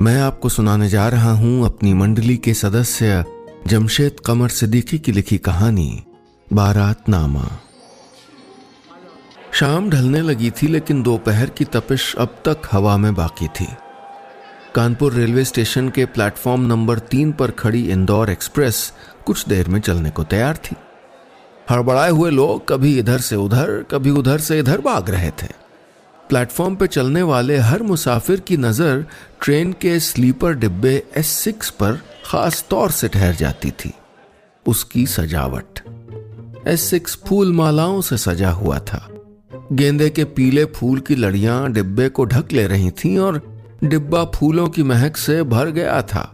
मैं आपको सुनाने जा रहा हूँ अपनी मंडली के सदस्य जमशेद कमर सिद्दीकी की लिखी कहानी बारात नामा शाम ढलने लगी थी, लेकिन दोपहर की तपिश अब तक हवा में बाकी थी। कानपुर रेलवे स्टेशन के प्लेटफॉर्म नंबर तीन पर खड़ी इंदौर एक्सप्रेस कुछ देर में चलने को तैयार थी। हड़बड़ाए हुए लोग कभी इधर से उधर, कभी उधर से इधर भाग रहे थे। प्लेटफॉर्म पर चलने वाले हर मुसाफिर की नज़र ट्रेन के स्लीपर डिब्बे एस सिक्स पर खास तौर से ठहर जाती थी। उसकी सजावट। एस सिक्स फूल मालाओं से सजा हुआ था। गेंदे के पीले फूल की लड़ियाँ डिब्बे को ढक ले रही थीं और डिब्बा फूलों की महक से भर गया था।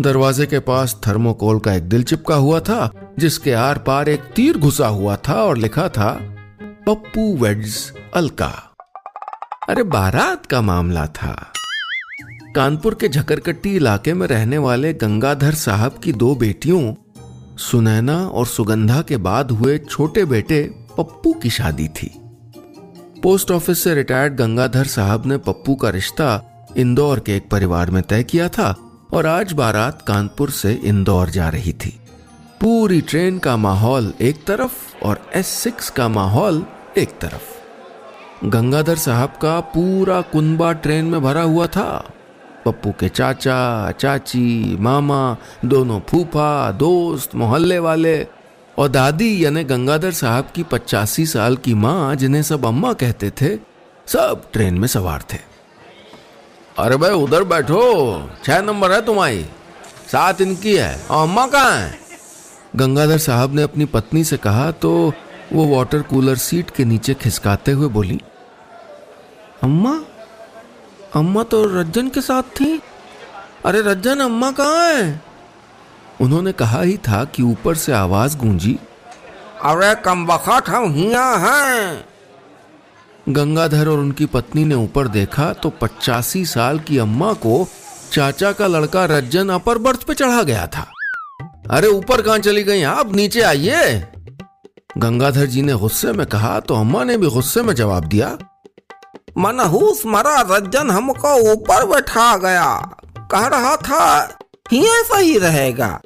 दरवाजे के पास थर्मोकोल का एक दिल चिपका हुआ था, जिसके आर पार एक तीर घुसा हुआ था और लिखा था, पप्पू वेड्स अलका। अरे बारात का मामला था। कानपुर के झकरकट्टी इलाके में रहने वाले गंगाधर साहब की दो बेटियों, सुनैना और सुगंधा के बाद हुए छोटे बेटे पप्पू की शादी थी। पोस्ट ऑफ़िस से रिटायर्ड गंगाधर साहब ने पप्पू का रिश्ता इंदौर के एक परिवार में तय किया था और आज बारात कानपुर से इंदौर जा रही थी। पूरी ट्रेन का माहौल एक तरफ़ और एस सिक्स का माहौल एक तरफ़। गंगाधर साहब का पूरा कुंबा ट्रेन में भरा हुआ था। पप्पू के चाचा, चाची, मामा, दोनों फूफा, दोस्त, मोहल्ले वाले और दादी यानी गंगाधर साहब की पचासी साल की माँ, जिन्हें सब अम्मा कहते थे, सब ट्रेन में सवार थे। अरे भाई, उधर बैठो। छह नंबर है तुम्हारी। सात इनकी है। और अम्मा कहाँ है? गंगाधर साहब ने अपनी पत्नी से कहा तो वो वाटर कूलर सीट के नीचे खिसकाते हुए बोली अम्मा? अम्मा तो रज्जन के साथ थी। अरे रज्जन अम्मा कहाँ है? उन्होंने कहा ही था कि ऊपर से आवाज़ गूंजी। अरे कम बखत हम हिया हैं। गंगाधर और उनकी पत्नी ने ऊपर देखा तो पचासी साल की अम्मा को चाचा का लड़का रज्जन अपर बर्थ पे चढ़ा गया था। अरे ऊपर कहाँ चली गई? आप नीचे आइए। गंगाधर जी ने गुस्से में कहा तो अम्मा ने भी गुस्से में जवाब दिया मनहूस मरा रज्जन हमको ऊपर बैठा गया। कह रहा था ये सही रहेगा।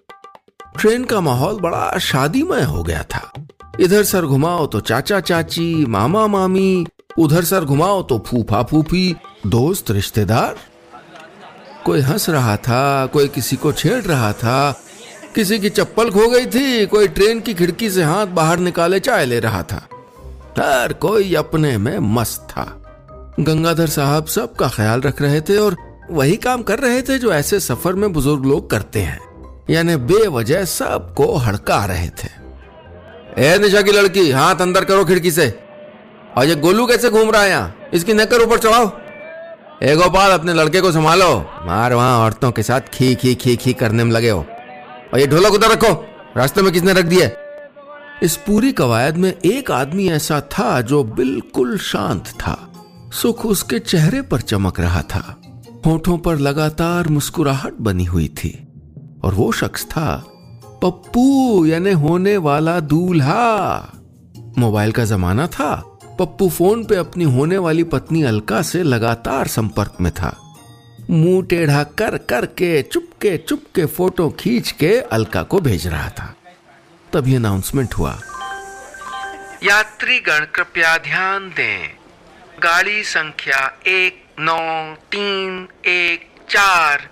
ट्रेन का माहौल बड़ा शादीमय हो गया था। इधर सर घुमाओ तो चाचा चाची, मामा मामी, उधर सर घुमाओ तो फूफा फूफी, दोस्त, रिश्तेदार। कोई हंस रहा था, कोई किसी को छेड़ रहा था, किसी की चप्पल खो गई थी, कोई ट्रेन की खिड़की से हाथ बाहर निकाले चाय ले रहा था। हर कोई अपने में मस्त था। गंगाधर साहब सबका ख्याल रख रहे थे और वही काम कर रहे थे जो ऐसे सफ़र में बुज़ुर्ग लोग करते हैं। यानी बेवजह सबको हड़का रहे थे। ए, निशा की लड़की, हाथ अंदर करो खिड़की से। और ये गोलू कैसे घूम रहा है यहाँ? इसकी नकर ऊपर चढ़ाओ। ए, गोपाल, अपने लड़के को संभालो। मार वहाँ औरतों के साथ खी खी खी खी करने में लगे हो। और ये ढोलक उधर रखो। रास्ते में किसने रख दिया? इस पूरी कवायद में एक आदमी ऐसा था जो बिल्कुल शांत था। सुख उसके चेहरे पर चमक रहा था। होठों पर लगातार मुस्कुराहट बनी हुई थी। और वो शख्स था पप्पू, यानी होने वाला दूल्हा। मोबाइल का जमाना था। पप्पू फ़ोन पे अपनी होने वाली पत्नी अलका से लगातार संपर्क में था। मुँह टेढ़ा कर कर के चुपके चुपके फ़ोटो खींच के अलका को भेज रहा था। तभी अनाउंसमेंट हुआ। यात्रीगण कृपया ध्यान दें। गाड़ी संख्या एक, नौ, तीन, एक, चार,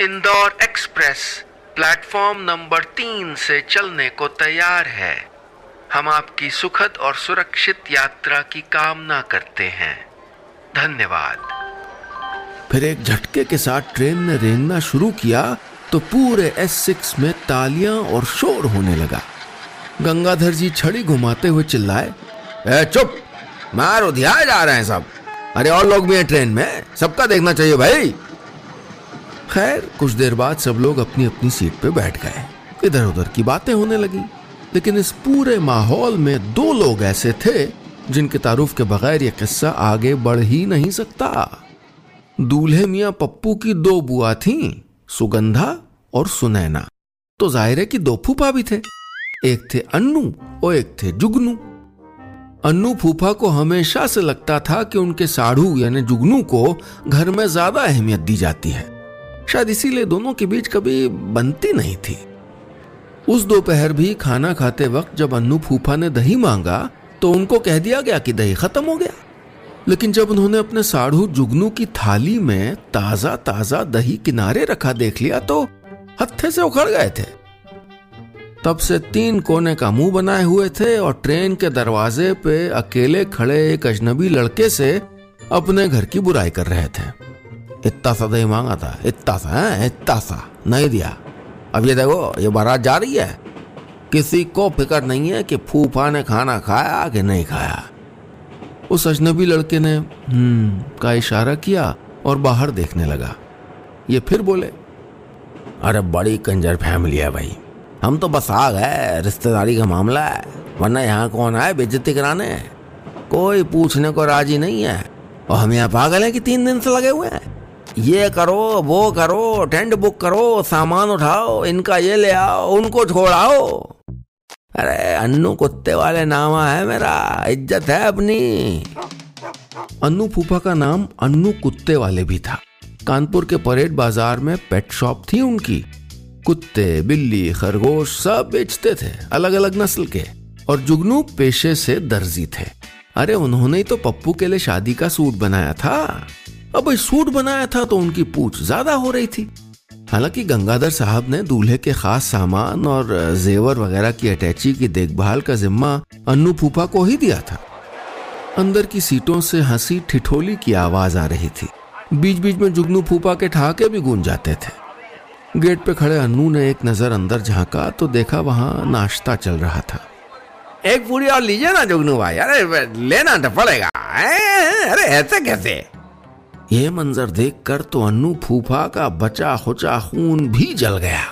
इंदौर एक्सप्रेस, प्लेटफॉर्म नंबर तीन से चलने को तैयार है। हम आपकी सुखद और सुरक्षित यात्रा की कामना करते हैं। धन्यवाद। फिर एक झटके के साथ ट्रेन ने रेंगना शुरू किया तो पूरे एस सिक्स में तालियाँ और शोर होने लगा। गंगाधर जी छड़ी घुमाते हुए चिल्लाए चुप! मार उधिया जा रहे हैं सब। अरे और लोग भी हैं ट्रेन में। सबका देखना चाहिए भाई। खैर, कुछ देर बाद सब लोग अपनी अपनी सीट पे बैठ गए। इधर उधर की बातें होने लगी। लेकिन इस पूरे माहौल में दो लोग ऐसे थे, जिनके तारुफ के बगैर यह किस्सा आगे बढ़ ही नहीं सकता। दूल्हे मियाँ पप्पू की दो बुआ थीं, सुगंधा और सुनैना। तो ज़ाहिर है कि दो फूफा भी थे। एक थे अन्नू और एक थे जुगनू। अन्नू फूफा को हमेशा से लगता था कि उनके साढ़ू, यानी जुगनू को, घर में ज़्यादा अहमियत दी जाती है। शायद इसीलिए दोनों के बीच कभी बनती नहीं थी। उस दोपहर भी खाना खाते वक्त जब अन्नू फूफा ने दही मांगा तो उनको कह दिया गया कि दही खत्म हो गया। लेकिन जब उन्होंने अपने साढ़ू जुगनू की थाली में ताज़ा ताज़ा दही किनारे रखा देख लिया तो हत्थे से उखड़ गए थे। तब से तीन कोने का मुँह बनाए हुए थे और ट्रेन के दरवाजे पे अकेले खड़े एक अजनबी लड़के से अपने घर की बुराई कर रहे थे। इतना सा दही मांगा था, इतना सा, है, इतना सा, नहीं दिया। अब ये देखो, ये बारात जा रही है। किसी को फ़िक्र नहीं है कि फूफा ने खाना खाया कि नहीं खाया। उस अजनबी लड़के ने हम्म का इशारा किया और बाहर देखने लगा। ये फिर बोले, अरे बड़ी कंजर फैमिली है भाई। हम तो बस आ गए, रिश्तेदारी का मामला है। वरना यहाँ कौन आए बेइज्जती कराने? कोई पूछने को राज़ी नहीं है। और हम यहाँ पागल हैं कि तीन दिन से लगे हुए हैं। ये करो, वो करो, टेंट बुक करो, सामान उठाओ, इनका ये ले आओ, उनको छोड़ाओ। अरे, अन्नू कुत्ते वाले नामा है मेरा, इज़्ज़त है अपनी। अन्नू फूफा का नाम अन्नू कुत्ते वाले भी था। कानपुर के परेड बाज़ार में पेट शॉप थी उनकी। कुत्ते, बिल्ली, खरगोश सब बेचते थे अलग अलग नस्ल के, और जुगनू पेशे से दर्जी थे। अरे, उन्होंने ही तो पप्पू के लिए शादी का सूट बनाया था। अब सूट बनाया था तो उनकी पूछ ज़्यादा हो रही थी। हालाँकि गंगाधर साहब ने दूल्हे के खास सामान और जेवर वगैरह की अटैची की देखभाल का जिम्मा अन्नू फूफा को ही दिया था। अंदर की सीटों से हँसी ठिठोली की आवाज़ आ रही थी। बीच बीच में जुगनू फूफा के ठहाके भी गूंज जाते थे। गेट पे खड़े अन्नू ने एक नज़र अंदर झांका तो देखा वहाँ नाश्ता चल रहा था। एक पूरी और लीजिए ना जुगनू भाई। अरे लेना तो पड़ेगा। अरे ऐसे कैसे? ये मंजर देखकर तो अन्नू फूफा का बचा खुचा खून भी जल गया।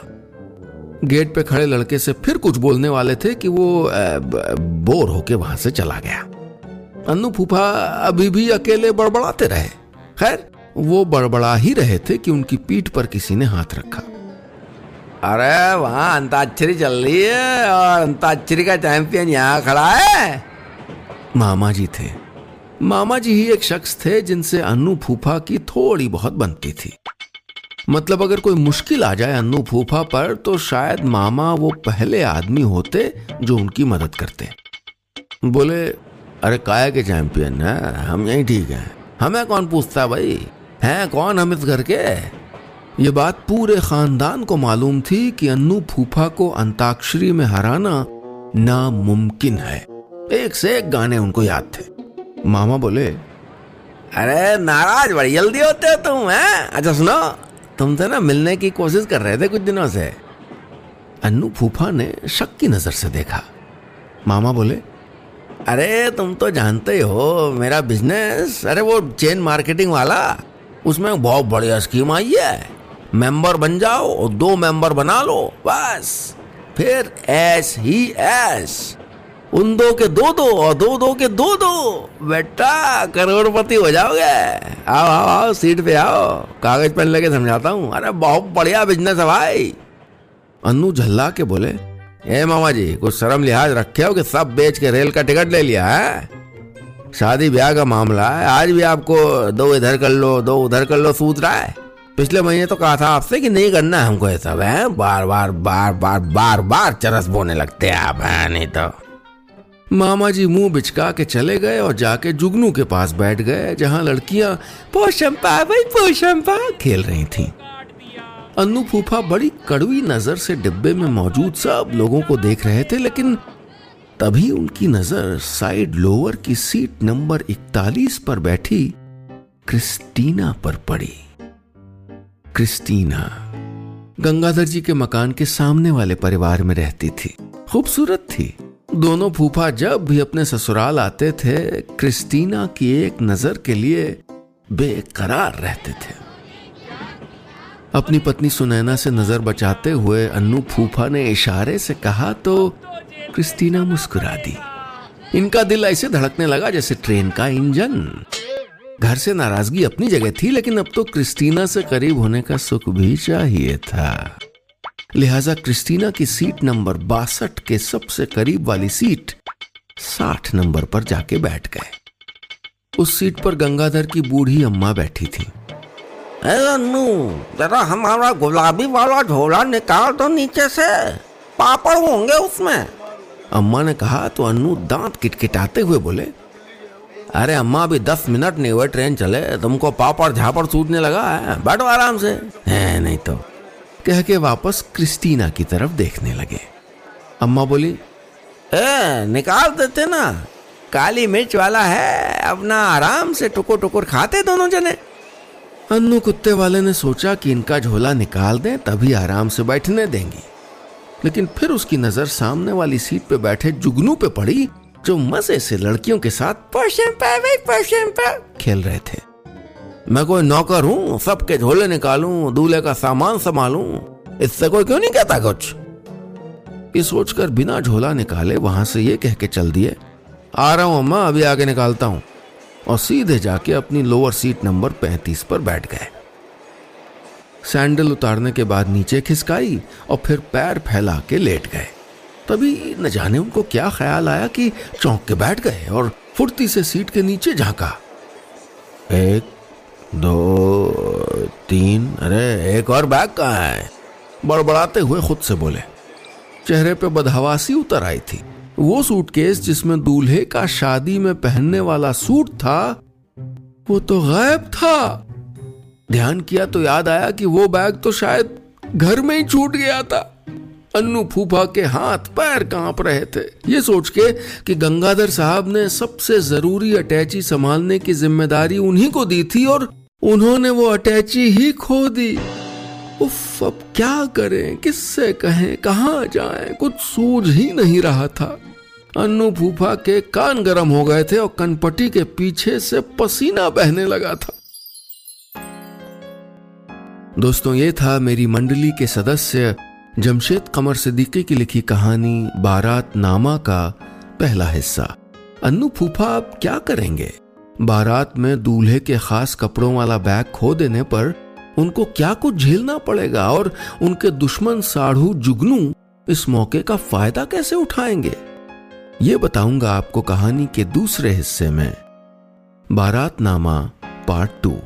गेट पे खड़े लड़के से फिर कुछ बोलने वाले थे कि वो बोर होके वहाँ से चला गया। अन्नू फूफा अभी भी अकेले बड़बड़ाते रहे। खैर वो बड़बड़ा ही रहे थे कि उनकी पीठ पर किसी ने हाथ रखा। अरे वहाँ अंताक्षरी चल रही है और अंताक्षरी का चैंपियन यहाँ खड़ा है। मामा जी थे। मामा जी ही एक शख्स थे जिनसे अन्नू फूफा की थोड़ी बहुत बनती थी। मतलब अगर कोई मुश्किल आ जाए अन्नू फूफा पर तो शायद मामा वो पहले आदमी होते जो उनकी मदद करते। बोले, अरे काय के चैंपियन है? हम यही ठीक हैं। हमें कौन पूछता भाई? हैं कौन हम इस घर के? ये बात पूरे खानदान को मालूम थी कि अन्नू फूफा को अंताक्षरी में हराना नामुमकिन है। एक से एक गाने उनको याद थे। मामा बोले, अरे, नाराज़, बड़ी जल्दी होते हो तुम, हैं? अच्छा सुनो तुमसे ना मिलने की कोशिश कर रहे थे कुछ दिनों से। अन्नू फूफा ने शक की नज़र से देखा। मामा बोले, अरे, तुम तो जानते हो मेरा बिज़नेस अरे, वो चेन मार्केटिंग वाला, उसमें बहुत बढ़िया स्कीम आई है। मेंबर बन जाओ और दो मेंबर बना लो, बस। फिर एस ही एस उन दो के दो दो और दो दो के दो दो। बेटा, करोड़पति हो जाओगे। आओ आओ आओ, सीट पे आओ। कागज़ पेन लेके समझाता हूँ। अरे, बहुत बढ़िया बिज़नेस है भाई। अन्नू झल्ला के बोले, ए मामा जी, कुछ शर्म लिहाज रखे हो कि सब बेच के रेल का टिकट ले लिया है? शादी ब्याह का मामला है। आज भी आपको दो इधर कर लो, दो उधर कर लो सूझ रहा है। पिछले महीने तो कहा था आपसे कि नहीं करना हमको ये सब, है? बार बार बार बार बार बार चरस बोने लगते हैं आप, है? नहीं तो। मामा जी मुँह बिचका के चले गए और जाके जुगनू के पास बैठ गए, जहाँ लड़कियाँ पोशंपा भाई पोशंपा खेल रही थीं। अन्नू फूफा बड़ी कड़वी नज़र से डिब्बे में मौजूद सब लोगों को देख रहे थे, लेकिन तभी उनकी नज़र साइड लोअर की सीट नंबर 41 पर बैठी क्रिस्टीना पर पड़ी। क्रिस्टीना। गंगाधर जी के मकान के सामने वाले परिवार में रहती थी। खूबसूरत थी। दोनों फूफा जब भी अपने ससुराल आते थे, क्रिस्टीना की एक नज़र के लिए बेकरार रहते थे। अपनी पत्नी सुनैना से नज़र बचाते हुए अन्नू फूफा ने इशारे से कहा तो क्रिस्टीना मुस्कुरा दी। इनका दिल ऐसे धड़कने लगा जैसे ट्रेन का इंजन। घर से नाराज़गी अपनी जगह थी लेकिन अब तो क्रिस्टीना से करीब होने का सुख भी चाहिए था। लिहाजा क्रिस्टीना की सीट नंबर बासठ के सबसे करीब वाली सीट साठ नंबर पर जाके बैठ गए। उस सीट पर गंगाधर की बूढ़ी अम्मा बैठी थी। अन्नू जरा हमारा गुलाबी वाला झोला निकाल दो नीचे से। पापड़ होंगे उसमें। अम्मा ने कहा तो अन्नू दांत किटकिटाते हुए बोले अरे अम्मा अभी दस मिनट नहीं हुए ट्रेन चले तुमको पापड़ झापड़ सूटने लगा है। बैठो आराम से। है नहीं तो। कह के वापस क्रिस्टीना की तरफ़ देखने लगे। अम्मा बोली ए, निकाल देते ना। काली मिर्च वाला है अपना आराम से टुकुर टुकुर खाते दोनों जने। अन्नू कुत्ते वाले ने सोचा कि इनका झोला निकाल दें तभी आराम से बैठने देंगी। लेकिन फिर उसकी नज़र सामने वाली सीट पे बैठे जुगनू पे पड़ी जो मज़े से लड़कियों के साथ खेल रहे थे। मैं कोई नौकर हूँ, सबके झोले निकालूं, दूल्हे का सामान संभालूं, इससे कोई क्यों नहीं कहता कुछ? ये सोचकर बिना झोला निकाले वहाँ से ये कह के चल दिए, आ रहा हूँ अम्मा, अभी आगे निकालता हूँ। और सीधे जाके अपनी लोअर सीट नंबर पैंतीस पर बैठ गए। सैंडल उतारने के बाद नीचे खिसकाई और फिर पैर फैला के लेट गए। तभी न जाने उनको क्या ख्याल आया कि चौंक के बैठ गए और फुर्ती से सीट के नीचे झांका। एक, दो, तीन, अरे, एक और बैग कहा है? बड़बड़ाते हुए खुद से बोले। चेहरे पे बदहवासी उतर आई थी। वो सूटकेस जिसमें दूल्हे का शादी में पहनने वाला सूट था, वो तो गायब था। ध्यान किया तो याद आया कि वो बैग तो शायद घर में ही छूट गया था। अन्नू फूफा के हाथ पैर काँप रहे थे। ये सोच के कि गंगाधर साहब ने सबसे ज़रूरी अटैची संभालने की ज़िम्मेदारी उन्हीं को दी थी और उन्होंने वो अटैची ही खो दी। उफ, अब क्या करें? किससे कहें? कहा जाएँ? कुछ सूझ ही नहीं रहा था। अन्नू फूफा के कान गरम हो गए थे और कनपट्टी के पीछे से पसीना बहने लगा था। दोस्तों, ये था मेरी मंडली के सदस्य जमशेद कमर सिद्दीकी की लिखी कहानी बारात नामा का पहला हिस्सा। अन्नू फूफा आप क्या करेंगे? बारात में दूल्हे के खास कपड़ों वाला बैग खो देने पर उनको क्या कुछ झेलना पड़ेगा और उनके दुश्मन साढ़ू जुगनू इस मौके का फ़ायदा कैसे उठाएँगे? ये बताऊँगा आपको कहानी के दूसरे हिस्से में। बारात नामा, पार्ट टू।